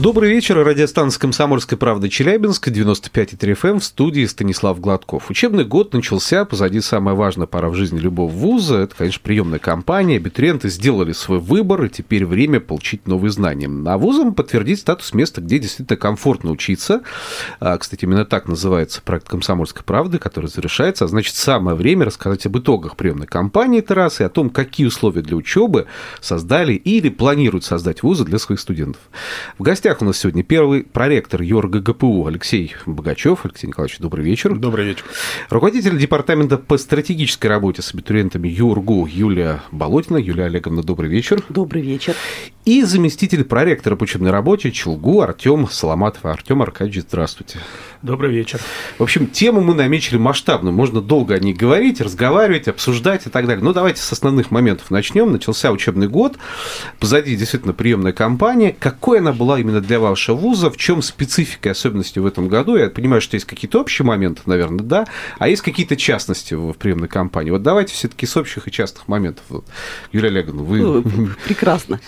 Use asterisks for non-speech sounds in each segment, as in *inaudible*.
Добрый вечер. Радиостанция «Комсомольская правда» Челябинск, 95,3 FM эм, в студии Станислав Гладков. Учебный год начался, позади самая важная пора в жизни любого вуза. Это, конечно, приемная кампания. Абитуриенты сделали свой выбор, и теперь время получить новые знания. А вузам подтвердить статус места, где действительно комфортно учиться. А, кстати, именно так называется проект «Комсомольской правды», который завершается. А значит, самое время рассказать об итогах приемной кампании и о том, какие условия для учебы создали или планируют создать вузы для своих студентов. В гостях гостях у нас сегодня первый проректор ЮРГ ГПУ Алексей Богачев. Алексей Николаевич, добрый вечер. Добрый вечер. Руководитель департамента по стратегической работе с абитуриентами ЮРГУ Юлия Болотина. Юлия Олеговна, добрый вечер. Добрый вечер. И заместитель проректора по учебной работе ЧелГУ Артем Соломатов. Артем Аркадьевич, здравствуйте. Добрый вечер. В общем, тему мы наметили масштабную. Можно долго о ней говорить, разговаривать, обсуждать и так далее. Но давайте с основных моментов начнем. Начался учебный год. Позади действительно приемная кампания. Какой она была именно для вашего вуза? В чем специфика и особенности в этом году? Я понимаю, что есть какие-то общие моменты, наверное, да, а есть какие-то частности в приемной кампании. Вот давайте все-таки с общих и частных моментов. Юлия Олеговна, вы... Прекрасно.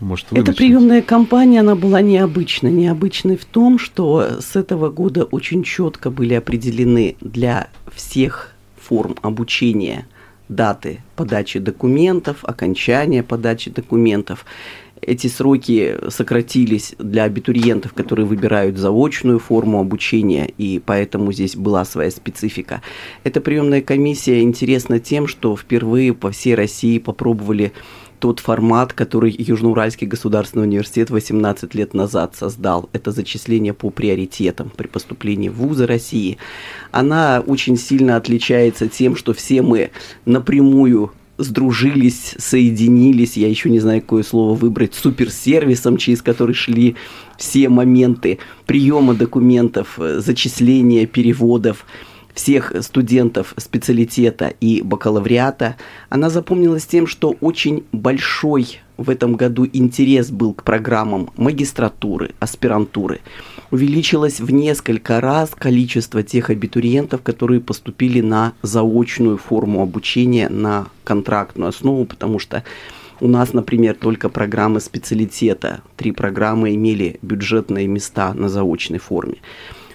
Может, Эта приемная кампания, она была необычной. Необычной в том, что с этого года очень четко были определены для всех форм обучения даты подачи документов, окончания подачи документов. Эти сроки сократились для абитуриентов, которые выбирают заочную форму обучения, и поэтому здесь была своя специфика. Эта приемная комиссия интересна тем, что впервые по всей России попробовали тот формат, который Южноуральский государственный университет 18 лет назад создал. Это зачисление по приоритетам при поступлении в вузы России. Она очень сильно отличается тем, что все мы напрямую сдружились, соединились, я еще не знаю, какое слово выбрать, суперсервисом, через который шли все моменты приема документов, зачисления переводов, всех студентов специалитета и бакалавриата, она запомнилась тем, что очень большой в этом году интерес был к программам магистратуры, аспирантуры. Увеличилось в несколько раз количество тех абитуриентов, которые поступили на заочную форму обучения на контрактную основу, потому что у нас, например, только программы специалитета, три программы имели бюджетные места на заочной форме.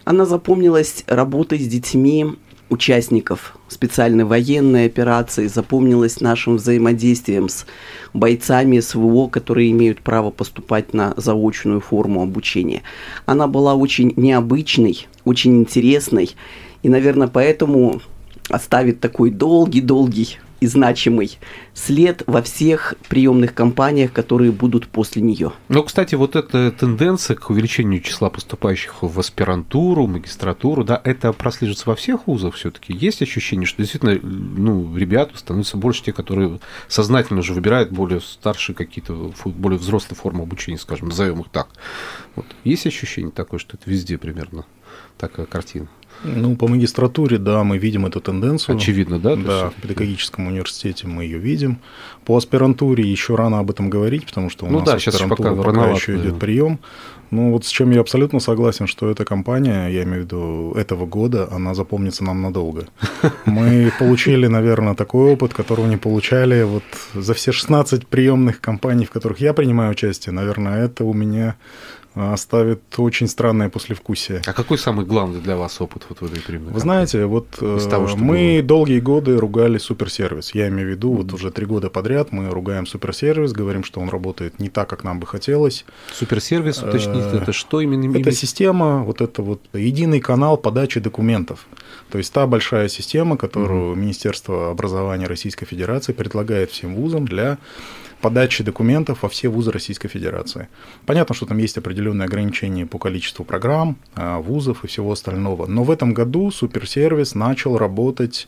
Она запомнилась работой с детьми участников специальной военной операции, запомнилась нашим взаимодействием с бойцами СВО, которые имеют право поступать на заочную форму обучения. Она была очень необычной, очень интересной, и, наверное, поэтому оставит такой долгий-долгий и значимый след во всех приемных кампаниях, которые будут после нее. Ну, кстати, вот эта тенденция к увеличению числа поступающих в аспирантуру, магистратуру, да, это прослеживается во всех вузах все-таки. Есть ощущение, что действительно, ну, ребят становятся больше те, которые сознательно уже выбирают более старшие какие-то, более взрослые формы обучения, скажем, назовем их так. Вот. Есть ощущение такое, что это везде примерно такая картина? Ну, по магистратуре, да, мы видим эту тенденцию. Очевидно, да? Да, в педагогическом университете мы ее видим. По аспирантуре еще рано об этом говорить, потому что у ну, нас да, аспирантура пока, пока еще идет прием. Ну, вот с чем я абсолютно согласен, что эта компания, я имею в виду этого года, она запомнится нам надолго. *laughs* Мы получили, наверное, такой опыт, которого не получали вот за все 16 приемных компаний, в которых я принимаю участие. Наверное, это у меня оставит очень странное послевкусие. А какой самый главный для вас опыт вот в этой приемной Вы знаете, вот того, э, мы было? долгие годы ругали суперсервис. Я имею в виду, mm-hmm. вот уже три года подряд мы ругаем суперсервис, говорим, что он работает не так, как нам бы хотелось. Суперсервис, уточните, э, это что именно? Это система, вот это вот единый канал подачи документов. То есть та большая система, которую mm-hmm. Министерство образования Российской Федерации предлагает всем вузам для подачи документов во все вузы Российской Федерации. Понятно, что там есть определенные ограничения по количеству программ, а, вузов и всего остального, но в этом году суперсервис начал работать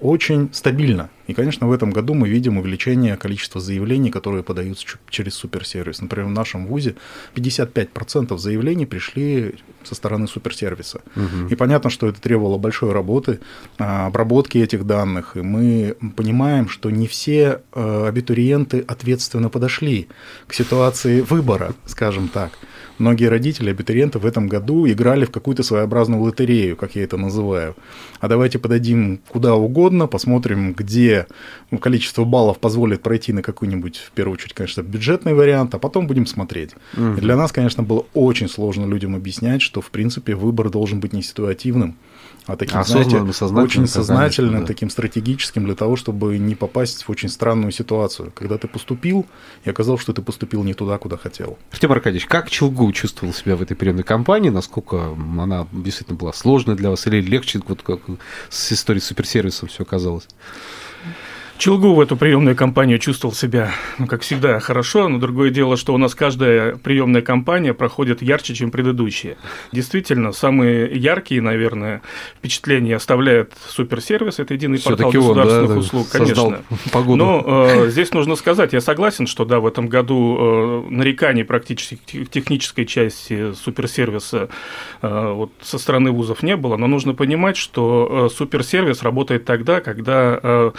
очень стабильно. И, конечно, в этом году мы видим увеличение количества заявлений, которые подаются через суперсервис. Например, в нашем ВУЗе 55% заявлений пришли со стороны суперсервиса. Угу. И понятно, что это требовало большой работы, а, обработки этих данных. И мы понимаем, что не все э, абитуриенты ответственно подошли к ситуации выбора, скажем так. Многие родители, абитуриенты в этом году играли в какую-то своеобразную лотерею, как я это называю. А давайте подадим куда угодно, посмотрим, где количество баллов позволит пройти на какой-нибудь, в первую очередь, конечно, бюджетный вариант, а потом будем смотреть. Угу. И для нас, конечно, было очень сложно людям объяснять, что, в принципе, выбор должен быть не ситуативным, а таким, Осознанным, знаете, очень сознательным, да. таким стратегическим для того, чтобы не попасть в очень странную ситуацию, когда ты поступил и оказалось, что ты поступил не туда, куда хотел. Артем Аркадьевич, как Челгу чувствовал себя в этой приемной кампании? Насколько она действительно была сложной для вас или легче, вот как с историей суперсервисом все оказалось? Челгу в эту приемную кампанию чувствовал себя, ну, как всегда, хорошо, но другое дело, что у нас каждая приемная кампания проходит ярче, чем предыдущие. Действительно, самые яркие, наверное, впечатления оставляет суперсервис, это единый портал государственных он, да, услуг, конечно. Погоду. Но э, здесь нужно сказать, я согласен, что да, в этом году э, нареканий практически в технической части суперсервиса э, вот, со стороны вузов не было, но нужно понимать, что э, суперсервис работает тогда, когда э,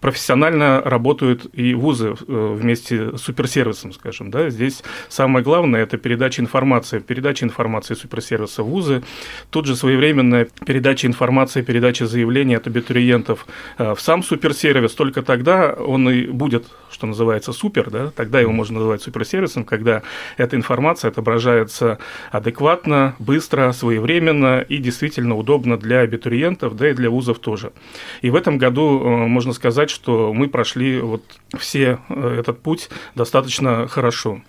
профессиональные профессионально работают и вузы э, вместе с суперсервисом, скажем. Да? Здесь самое главное – это передача информации. Передача информации суперсервиса вузы. Тут же своевременная передача информации, передача заявлений от абитуриентов э, в сам суперсервис. Только тогда он и будет, что называется, супер. Да? Тогда его можно называть суперсервисом, когда эта информация отображается адекватно, быстро, своевременно и действительно удобно для абитуриентов, да и для вузов тоже. И в этом году э, можно сказать, что что мы прошли вот все э, этот путь достаточно хорошо.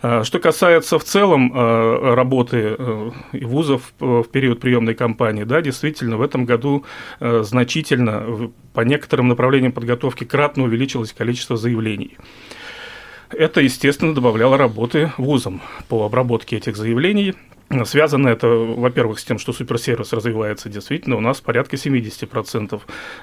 А, что касается в целом э, работы э, вузов в период приемной кампании, да, действительно, в этом году значительно по некоторым направлениям подготовки кратно увеличилось количество заявлений. Это, естественно, добавляло работы вузам по обработке этих заявлений. Связано это, во-первых, с тем, что суперсервис развивается действительно. У нас порядка 70%.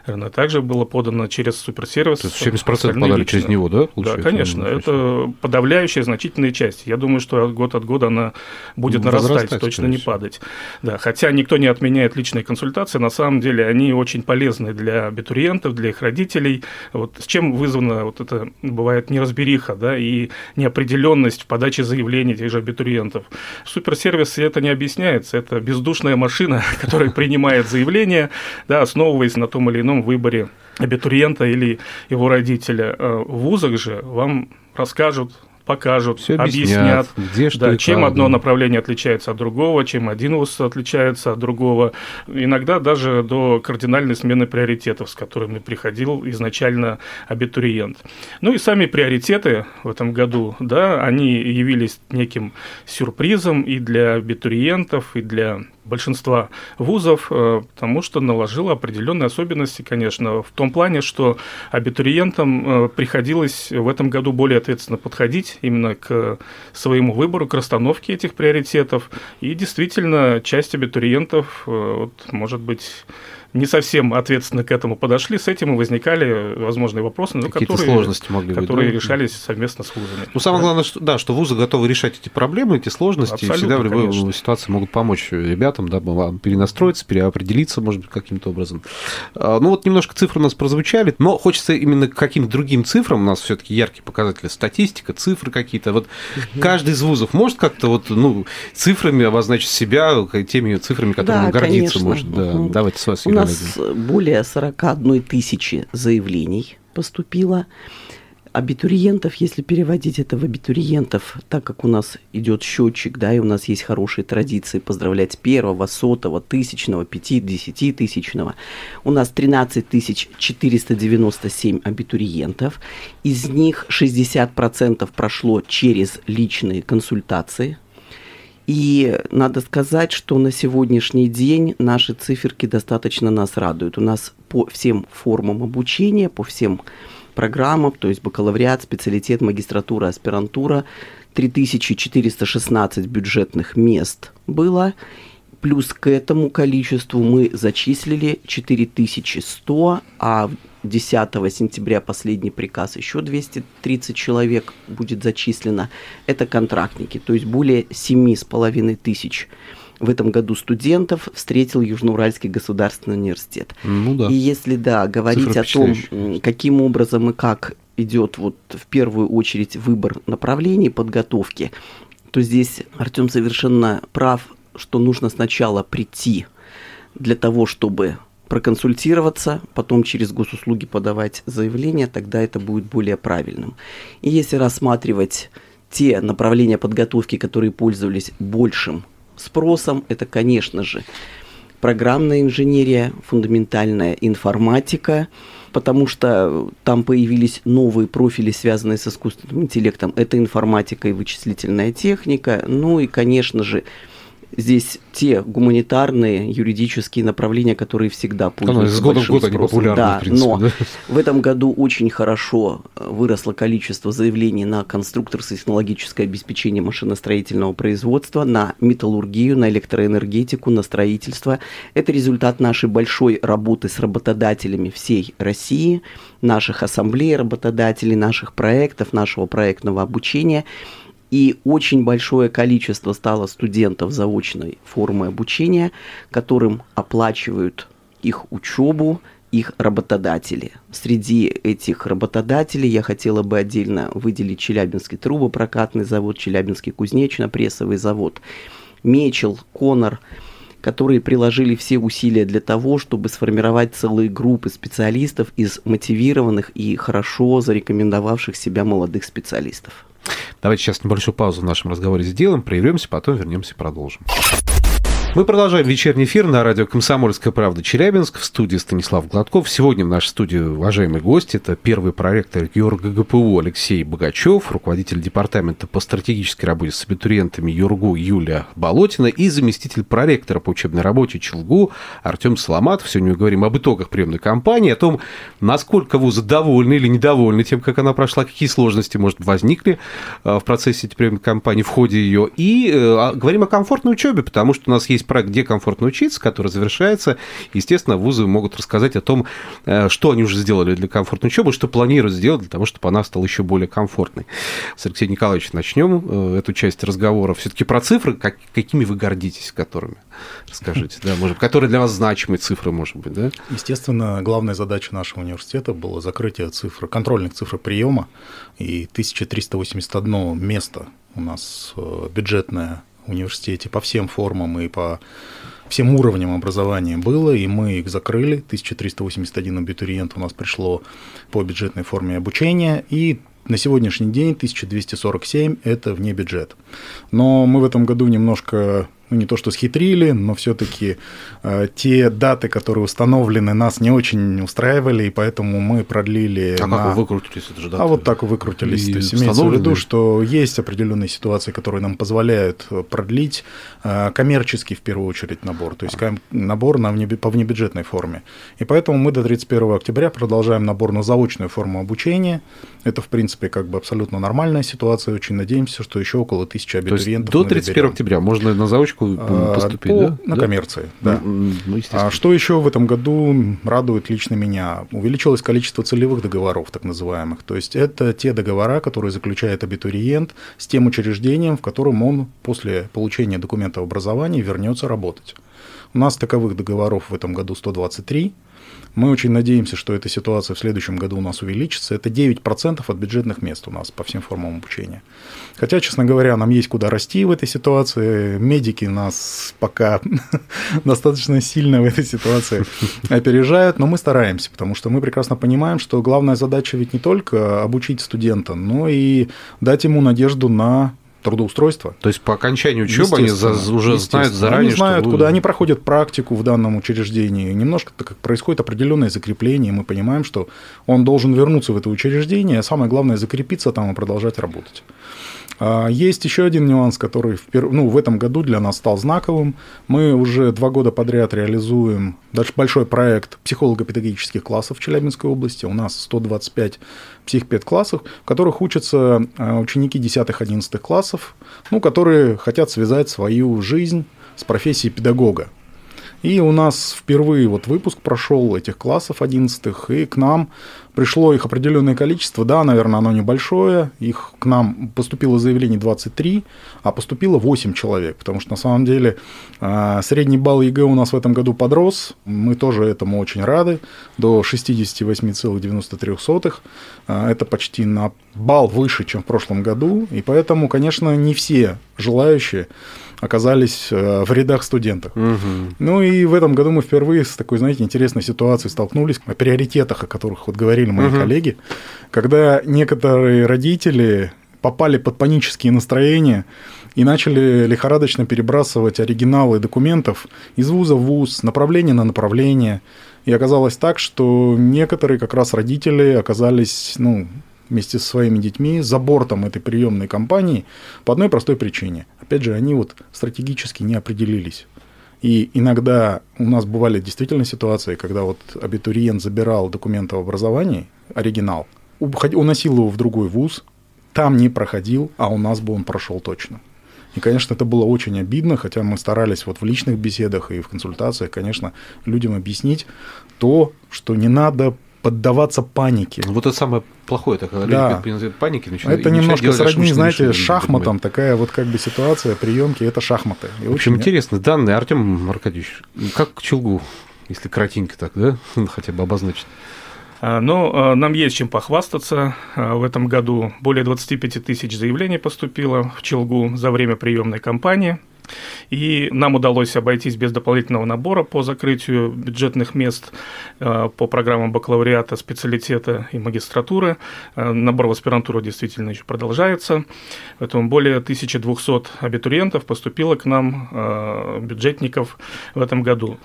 Наверное, также было подано через суперсервис. То есть 70% подали через него, да? Да, конечно. Это подавляющая значительная часть. Я думаю, что год от года она будет ну, нарастать, точно не падать. Да, хотя никто не отменяет личные консультации. На самом деле они очень полезны для абитуриентов, для их родителей. Вот с чем вызвана вот это, бывает, неразбериха да, и неопределенность в подаче заявлений тех же абитуриентов. Суперсервис это не объясняется. Это бездушная машина, *laughs* которая принимает заявление, да, основываясь на том или ином выборе абитуриента или его родителя. Э, в вузах же вам расскажут покажут, Все объяснят, объяснят где, что да, чем как, одно да. направление отличается от другого, чем один вуз отличается от другого. Иногда даже до кардинальной смены приоритетов, с которыми приходил изначально абитуриент. Ну и сами приоритеты в этом году, да, они явились неким сюрпризом и для абитуриентов, и для большинства вузов, э, потому что наложила определенные особенности, конечно, в том плане, что абитуриентам э, приходилось в этом году более ответственно подходить именно к своему выбору, к расстановке этих приоритетов. И действительно, часть абитуриентов, э, вот, может быть, не совсем ответственно к этому подошли, с этим и возникали возможные вопросы, но которые, сложности могли которые быть, да? решались совместно с вузами. Ну, самое да. главное, что, да, что вузы готовы решать эти проблемы, эти сложности, Абсолютно, и всегда в любой конечно. ситуации могут помочь ребятам, да, перенастроиться, переопределиться, может быть, каким-то образом. А, ну, вот немножко цифры у нас прозвучали, но хочется именно к каким-то другим цифрам, у нас все таки яркие показатели, статистика, цифры какие-то. Вот угу. каждый из вузов может как-то вот, ну, цифрами обозначить себя, теми цифрами, которыми да, гордиться конечно. может. Да. Угу. Давайте с вас, У нас более 41 тысячи заявлений поступило. Абитуриентов, если переводить это в абитуриентов, так как у нас идет счетчик, да, и у нас есть хорошие традиции поздравлять первого, сотого, тысячного, пяти, десяти тысячного, у нас 13 497 абитуриентов, из них 60% прошло через личные консультации, и надо сказать, что на сегодняшний день наши циферки достаточно нас радуют. У нас по всем формам обучения, по всем программам, то есть бакалавриат, специалитет, магистратура, аспирантура, 3416 бюджетных мест было. Плюс к этому количеству мы зачислили 4100, а 10 сентября последний приказ, еще 230 человек будет зачислено. Это контрактники, то есть более 7,5 тысяч в этом году студентов встретил Южноуральский государственный университет. Ну да. И если, да, говорить о том, каким образом и как идет вот в первую очередь выбор направлений подготовки, то здесь Артем совершенно прав, что нужно сначала прийти для того, чтобы проконсультироваться, потом через госуслуги подавать заявление, тогда это будет более правильным. И если рассматривать те направления подготовки, которые пользовались большим спросом, это, конечно же, программная инженерия, фундаментальная информатика, потому что там появились новые профили, связанные с искусственным интеллектом. Это информатика и вычислительная техника. Ну и, конечно же, здесь те гуманитарные, юридические направления, которые всегда пользуются С года в год они популярны, да, в принципе. Но да? в этом году очень хорошо э, выросло количество заявлений на конструкторско-технологическое обеспечение машиностроительного производства, на металлургию, на электроэнергетику, на строительство. Это результат нашей большой работы с работодателями всей России, наших ассамблей работодателей, наших проектов, нашего проектного обучения – и очень большое количество стало студентов заочной формы обучения, которым оплачивают их учебу, их работодатели. Среди этих работодателей я хотела бы отдельно выделить Челябинский трубопрокатный завод, Челябинский кузнечно-прессовый завод, Мечел, Конор, которые приложили все усилия для того, чтобы сформировать целые группы специалистов из мотивированных и хорошо зарекомендовавших себя молодых специалистов. Давайте сейчас небольшую паузу в нашем разговоре сделаем, прервемся, потом вернемся и продолжим. Мы продолжаем вечерний эфир на радио «Комсомольская правда» Челябинск в студии Станислав Гладков. Сегодня в нашей студии уважаемый гость. Это первый проректор ЮрГГПУ Алексей Богачев, руководитель департамента по стратегической работе с абитуриентами ЮрГУ Юлия Болотина и заместитель проректора по учебной работе ЧелГУ Артем Соломатов. Сегодня мы говорим об итогах приемной кампании, о том, насколько вузы довольны или недовольны тем, как она прошла, какие сложности, может, возникли э, в процессе приемной кампании, в ходе ее. И э, говорим о комфортной учебе, потому что у нас есть есть проект «Где комфортно учиться», который завершается. Естественно, вузы могут рассказать о том, э, что они уже сделали для комфортной учебы, что планируют сделать для того, чтобы она стала еще более комфортной. С Алексеем Николаевичем начнем э, эту часть разговора. Все-таки про цифры, как, какими вы гордитесь, которыми? Расскажите, да, может, которые для вас значимые цифры, может быть, да? Естественно, главная задача нашего университета было закрытие цифр, контрольных цифр приема, и 1381 место у нас э, бюджетное университете по всем формам и по всем уровням образования было, и мы их закрыли. 1381 абитуриент у нас пришло по бюджетной форме обучения, и на сегодняшний день 1247 – это вне бюджет. Но мы в этом году немножко ну, не то что схитрили, но все-таки э, те даты, которые установлены, нас не очень устраивали, и поэтому мы продлили. А на... как вы выкрутились? Это же даты... А вот так выкрутились. И то есть имеется в виду, что есть определенные ситуации, которые нам позволяют э, продлить э, коммерческий, в первую очередь, набор, то есть а. набор на вне, по внебюджетной форме. И поэтому мы до 31 октября продолжаем набор на заочную форму обучения. Это, в принципе, как бы абсолютно нормальная ситуация. Очень надеемся, что еще около тысячи абитуриентов. То есть до 31 октября можно на заочку заочку а, поступить, по, да? На да? коммерции, да. Ну, ну а что еще в этом году радует лично меня? Увеличилось количество целевых договоров, так называемых. То есть это те договора, которые заключает абитуриент с тем учреждением, в котором он после получения документов образования вернется работать. У нас таковых договоров в этом году 123. Мы очень надеемся, что эта ситуация в следующем году у нас увеличится. Это 9% от бюджетных мест у нас по всем формам обучения. Хотя, честно говоря, нам есть куда расти в этой ситуации. Медики нас пока *laughs* достаточно сильно в этой ситуации опережают, но мы стараемся, потому что мы прекрасно понимаем, что главная задача ведь не только обучить студента, но и дать ему надежду на трудоустройства. То есть по окончанию учебы они за, уже знают заранее, они знают, что куда они проходят практику в данном учреждении. Немножко так как происходит определенное закрепление, мы понимаем, что он должен вернуться в это учреждение, а самое главное закрепиться там и продолжать работать. А, есть еще один нюанс, который в, пер... ну, в этом году для нас стал знаковым. Мы уже два года подряд реализуем большой проект психолого-педагогических классов в Челябинской области. У нас 125 психпедклассов, в которых учатся а, ученики 10-11 классов, ну, которые хотят связать свою жизнь с профессией педагога. И у нас впервые вот выпуск прошел этих классов 11 и к нам пришло их определенное количество. Да, наверное, оно небольшое. Их к нам поступило заявлений 23, а поступило 8 человек. Потому что на самом деле а, средний балл ЕГЭ у нас в этом году подрос. Мы тоже этому очень рады. До 68,93. А, это почти на балл выше, чем в прошлом году. И поэтому, конечно, не все желающие оказались э, в рядах студентов. Угу. Ну и в этом году мы впервые с такой, знаете, интересной ситуацией столкнулись, о приоритетах, о которых вот говорили мои угу. коллеги, когда некоторые родители попали под панические настроения и начали лихорадочно перебрасывать оригиналы документов из вуза в вуз, направление на направление. И оказалось так, что некоторые как раз родители оказались ну, вместе со своими детьми за бортом этой приемной кампании по одной простой причине. Опять же, они вот стратегически не определились. И иногда у нас бывали действительно ситуации, когда вот абитуриент забирал документы об образовании, оригинал, уносил его в другой вуз, там не проходил, а у нас бы он прошел точно. И, конечно, это было очень обидно, хотя мы старались вот в личных беседах и в консультациях, конечно, людям объяснить то, что не надо поддаваться панике. Вот это самое плохое, это когда да. люди паники начинают. Это немножко сродни, знаете, шахматом, такая вот как бы ситуация, приемки, это шахматы. И в общем, очень... интересные данные. Артем Аркадьевич, как Челгу, если кратенько так, да, *laughs* хотя бы обозначить? А, но а, нам есть чем похвастаться. А, в этом году более 25 тысяч заявлений поступило в Челгу за время приемной кампании. И нам удалось обойтись без дополнительного набора по закрытию бюджетных мест по программам бакалавриата, специалитета и магистратуры. Набор в аспирантуру действительно еще продолжается. Поэтому более 1200 абитуриентов поступило к нам, бюджетников, в этом году.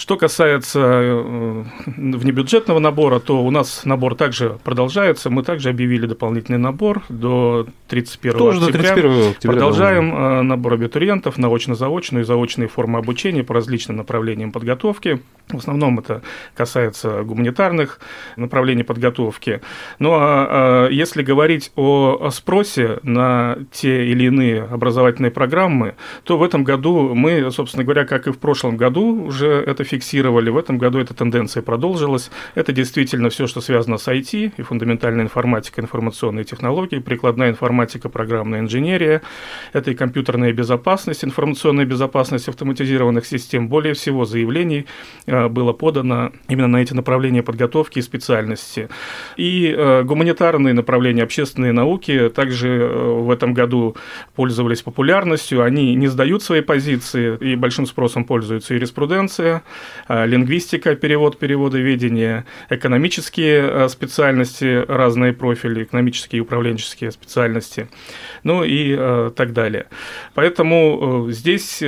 Что касается э, внебюджетного набора, то у нас набор также продолжается. Мы также объявили дополнительный набор до 31 Тоже октября. До 31 октября Продолжаем да. набор абитуриентов на очно-заочную и заочные формы обучения по различным направлениям подготовки. В основном это касается гуманитарных направлений подготовки. Ну а, а если говорить о спросе на те или иные образовательные программы, то в этом году мы, собственно говоря, как и в прошлом году, уже это фиксировали. В этом году эта тенденция продолжилась. Это действительно все, что связано с IT и фундаментальная информатика, информационные технологии, прикладная информатика, программная инженерия. Это и компьютерная безопасность, информационная безопасность автоматизированных систем. Более всего заявлений э, было подано именно на эти направления подготовки и специальности. И э, гуманитарные направления, общественные науки также э, в этом году пользовались популярностью. Они не сдают свои позиции, и большим спросом пользуются юриспруденция, Э, лингвистика, перевод, переводоведение, экономические специальности, разные профили, экономические и управленческие специальности, ну и так далее. Поэтому здесь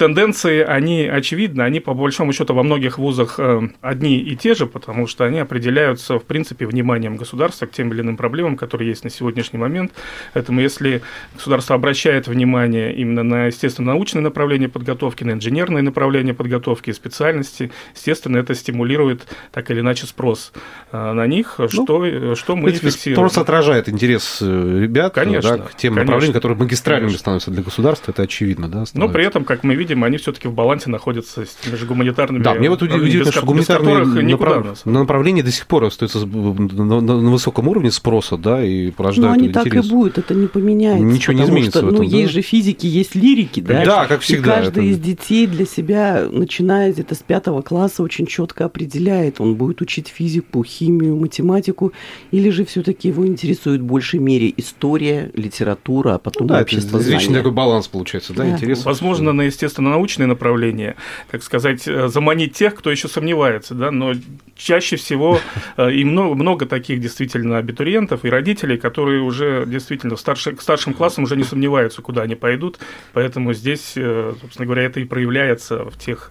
тенденции, они очевидны, они по большому счету во многих вузах одни и те же, потому что они определяются, в принципе, вниманием государства к тем или иным проблемам, которые есть на сегодняшний момент. Поэтому если государство обращает внимание именно на естественно-научные направления подготовки, на инженерные направления подготовки, специальности, естественно, это стимулирует так или иначе спрос э, на них, ну, что, что мы фиксируем. Спрос отражает интерес э, ребят э, конечно, да, к тем конечно, направлениям, которые магистральными конечно. становятся для государства, это очевидно. Да, Но при этом, как мы видим, они все-таки в балансе находятся с теми же гуманитарными. Да, мне вот удивительно, что гуманитарные направ... направления до сих пор остаются на, на, на высоком уровне спроса, да, и порождают Но они так и будут, это не поменяется. Ничего не изменится что, в этом, Ну, да? есть же физики, есть лирики, да? Да, как всегда. И каждый это... из детей для себя начинает где-то с пятого класса очень четко определяет, он будет учить физику, химию, математику, или же все-таки его интересует в большей мере история, литература, а потом ну, да, общество это знания. такой баланс получается, да, да. интерес. Возможно, на естественно-научные направления, так сказать, э, заманить тех, кто еще сомневается, да, но чаще всего э, и много, много таких действительно абитуриентов и родителей, которые уже действительно старше, к старшим классам уже не сомневаются, куда они пойдут, поэтому здесь, э, собственно говоря, это и проявляется в тех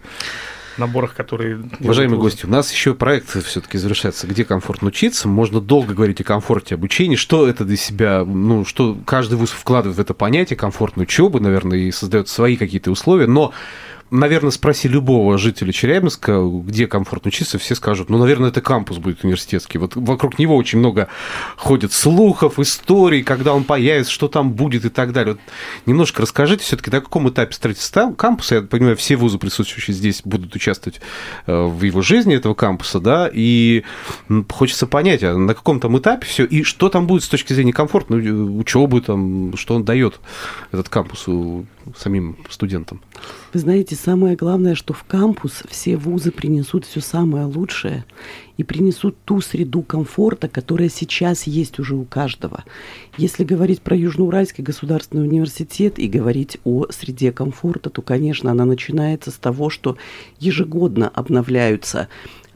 наборах, которые... Уважаемые гости, у нас еще проект все-таки завершается, где комфортно учиться. Можно долго говорить о комфорте обучения, что это для себя, ну, что каждый вуз вкладывает в это понятие комфортной учебы, наверное, и создает свои какие-то условия, но наверное, спроси любого жителя Челябинска, где комфортно учиться, все скажут, ну, наверное, это кампус будет университетский. Вот вокруг него очень много ходит слухов, историй, когда он появится, что там будет и так далее. Вот немножко расскажите все-таки, на каком этапе строительства кампуса, я понимаю, все вузы, присутствующие здесь, будут участвовать э, в его жизни, этого кампуса, да, и хочется понять, а на каком там этапе все, и что там будет с точки зрения комфортной учебы, там, что он дает, этот кампус самим студентам? Вы знаете, самое главное, что в кампус все вузы принесут все самое лучшее и принесут ту среду комфорта, которая сейчас есть уже у каждого. Если говорить про Южноуральский государственный университет и говорить о среде комфорта, то, конечно, она начинается с того, что ежегодно обновляются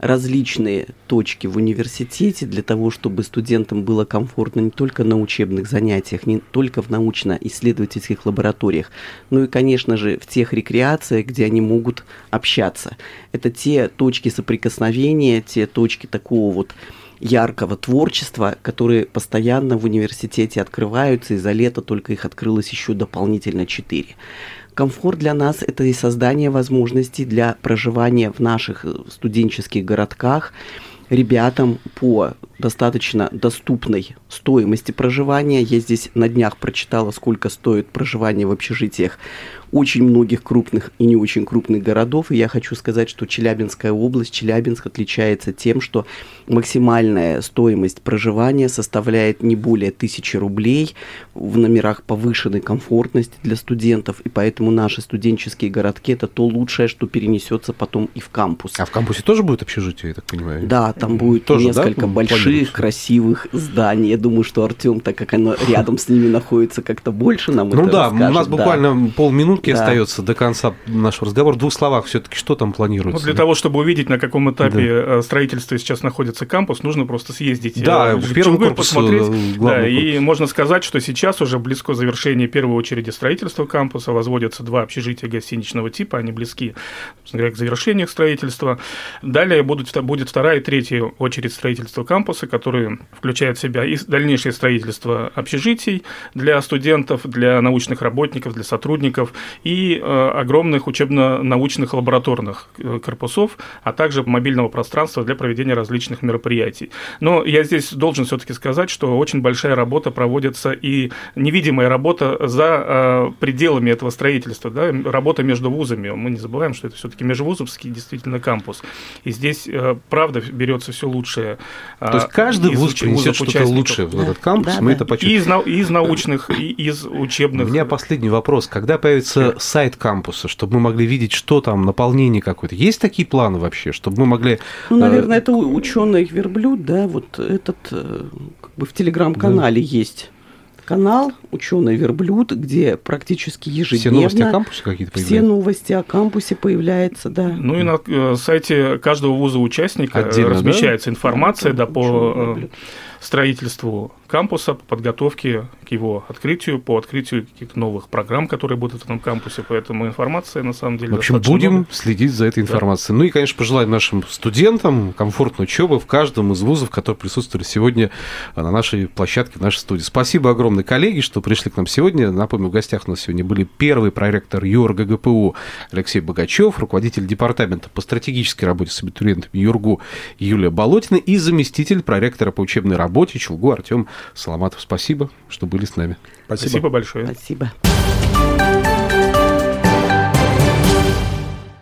различные точки в университете для того, чтобы студентам было комфортно не только на учебных занятиях, не только в научно-исследовательских лабораториях, но и, конечно же, в тех рекреациях, где они могут общаться. Это те точки соприкосновения, те точки такого вот яркого творчества, которые постоянно в университете открываются, и за лето только их открылось еще дополнительно четыре. Комфорт для нас – это и создание возможностей для проживания в наших э, студенческих городках ребятам по достаточно доступной стоимости проживания. Я здесь на днях прочитала, сколько стоит проживание в общежитиях очень многих крупных и не очень крупных городов. И я хочу сказать, что Челябинская область, Челябинск отличается тем, что максимальная стоимость проживания составляет не более тысячи рублей в номерах повышенной комфортности для студентов. И поэтому наши студенческие городки – это то лучшее, что перенесется потом и в кампус. А в кампусе тоже будет общежитие, я так понимаю? Да, там будет тоже, несколько да? больших, красивых зданий. Я думаю, что Артем, так как оно рядом с ними находится, как-то больше нам ну это да, расскажет. у нас буквально да. Минутки да. остается до конца нашего разговора. В двух словах все-таки что там планируется? Ну, для того, чтобы увидеть, на каком этапе да. Э, строительства сейчас находится кампус, нужно просто съездить да, э, в, первый корпус, посмотреть. Э, да, и можно сказать, что сейчас уже близко завершение первой очереди строительства кампуса. Возводятся два общежития гостиничного типа, они близки к завершению строительства. Далее будут, будет вторая и третья очередь строительства кампуса, которые включают в себя и дальнейшее строительство общежитий для студентов, для научных работников, для сотрудников и э, огромных учебно-научных лабораторных э, корпусов, а также мобильного пространства для проведения различных мероприятий. Но я здесь должен все-таки сказать, что очень большая работа проводится и невидимая работа за э, пределами этого строительства, да, работа между вузами. Мы не забываем, что это все-таки межвузовский действительно кампус. И здесь, правда, берется все лучшее. То есть каждый вуз принесет что-то лучшее в этот кампус, да, мы да. это почувствуем. И из, из научных, и из учебных. У меня последний вопрос. Когда появится сайт кампуса, чтобы мы могли видеть, что там, наполнение какое-то. Есть такие планы вообще, чтобы мы могли... Ну, наверное, э... это ученый верблюд, да, вот этот э, как бы в телеграм-канале да. есть канал «Ученый верблюд», где практически ежедневно... Все новости о кампусе какие-то появляются? Все новости о кампусе появляются, да. Ну и на э, сайте каждого вуза-участника Отдельно, размещается да? информация да, по э, строительству кампуса, по подготовке к его открытию, по открытию каких-то новых программ, которые будут в этом кампусе. Поэтому информация, на самом деле, В общем, будем много. следить за этой информацией. Да. Ну и, конечно, пожелаем нашим студентам комфортной учебы в каждом из вузов, которые присутствовали сегодня на нашей площадке, в нашей студии. Спасибо огромное, коллеги, что пришли к нам сегодня. Напомню, в гостях у нас сегодня были первый проректор ЮРГ ГПУ Алексей Богачев, руководитель департамента по стратегической работе с абитуриентами ЮРГУ Юлия Болотина и заместитель проректора по учебной работе Чулгу Артем Соломатов, спасибо, что были с нами. Спасибо, спасибо большое. Спасибо.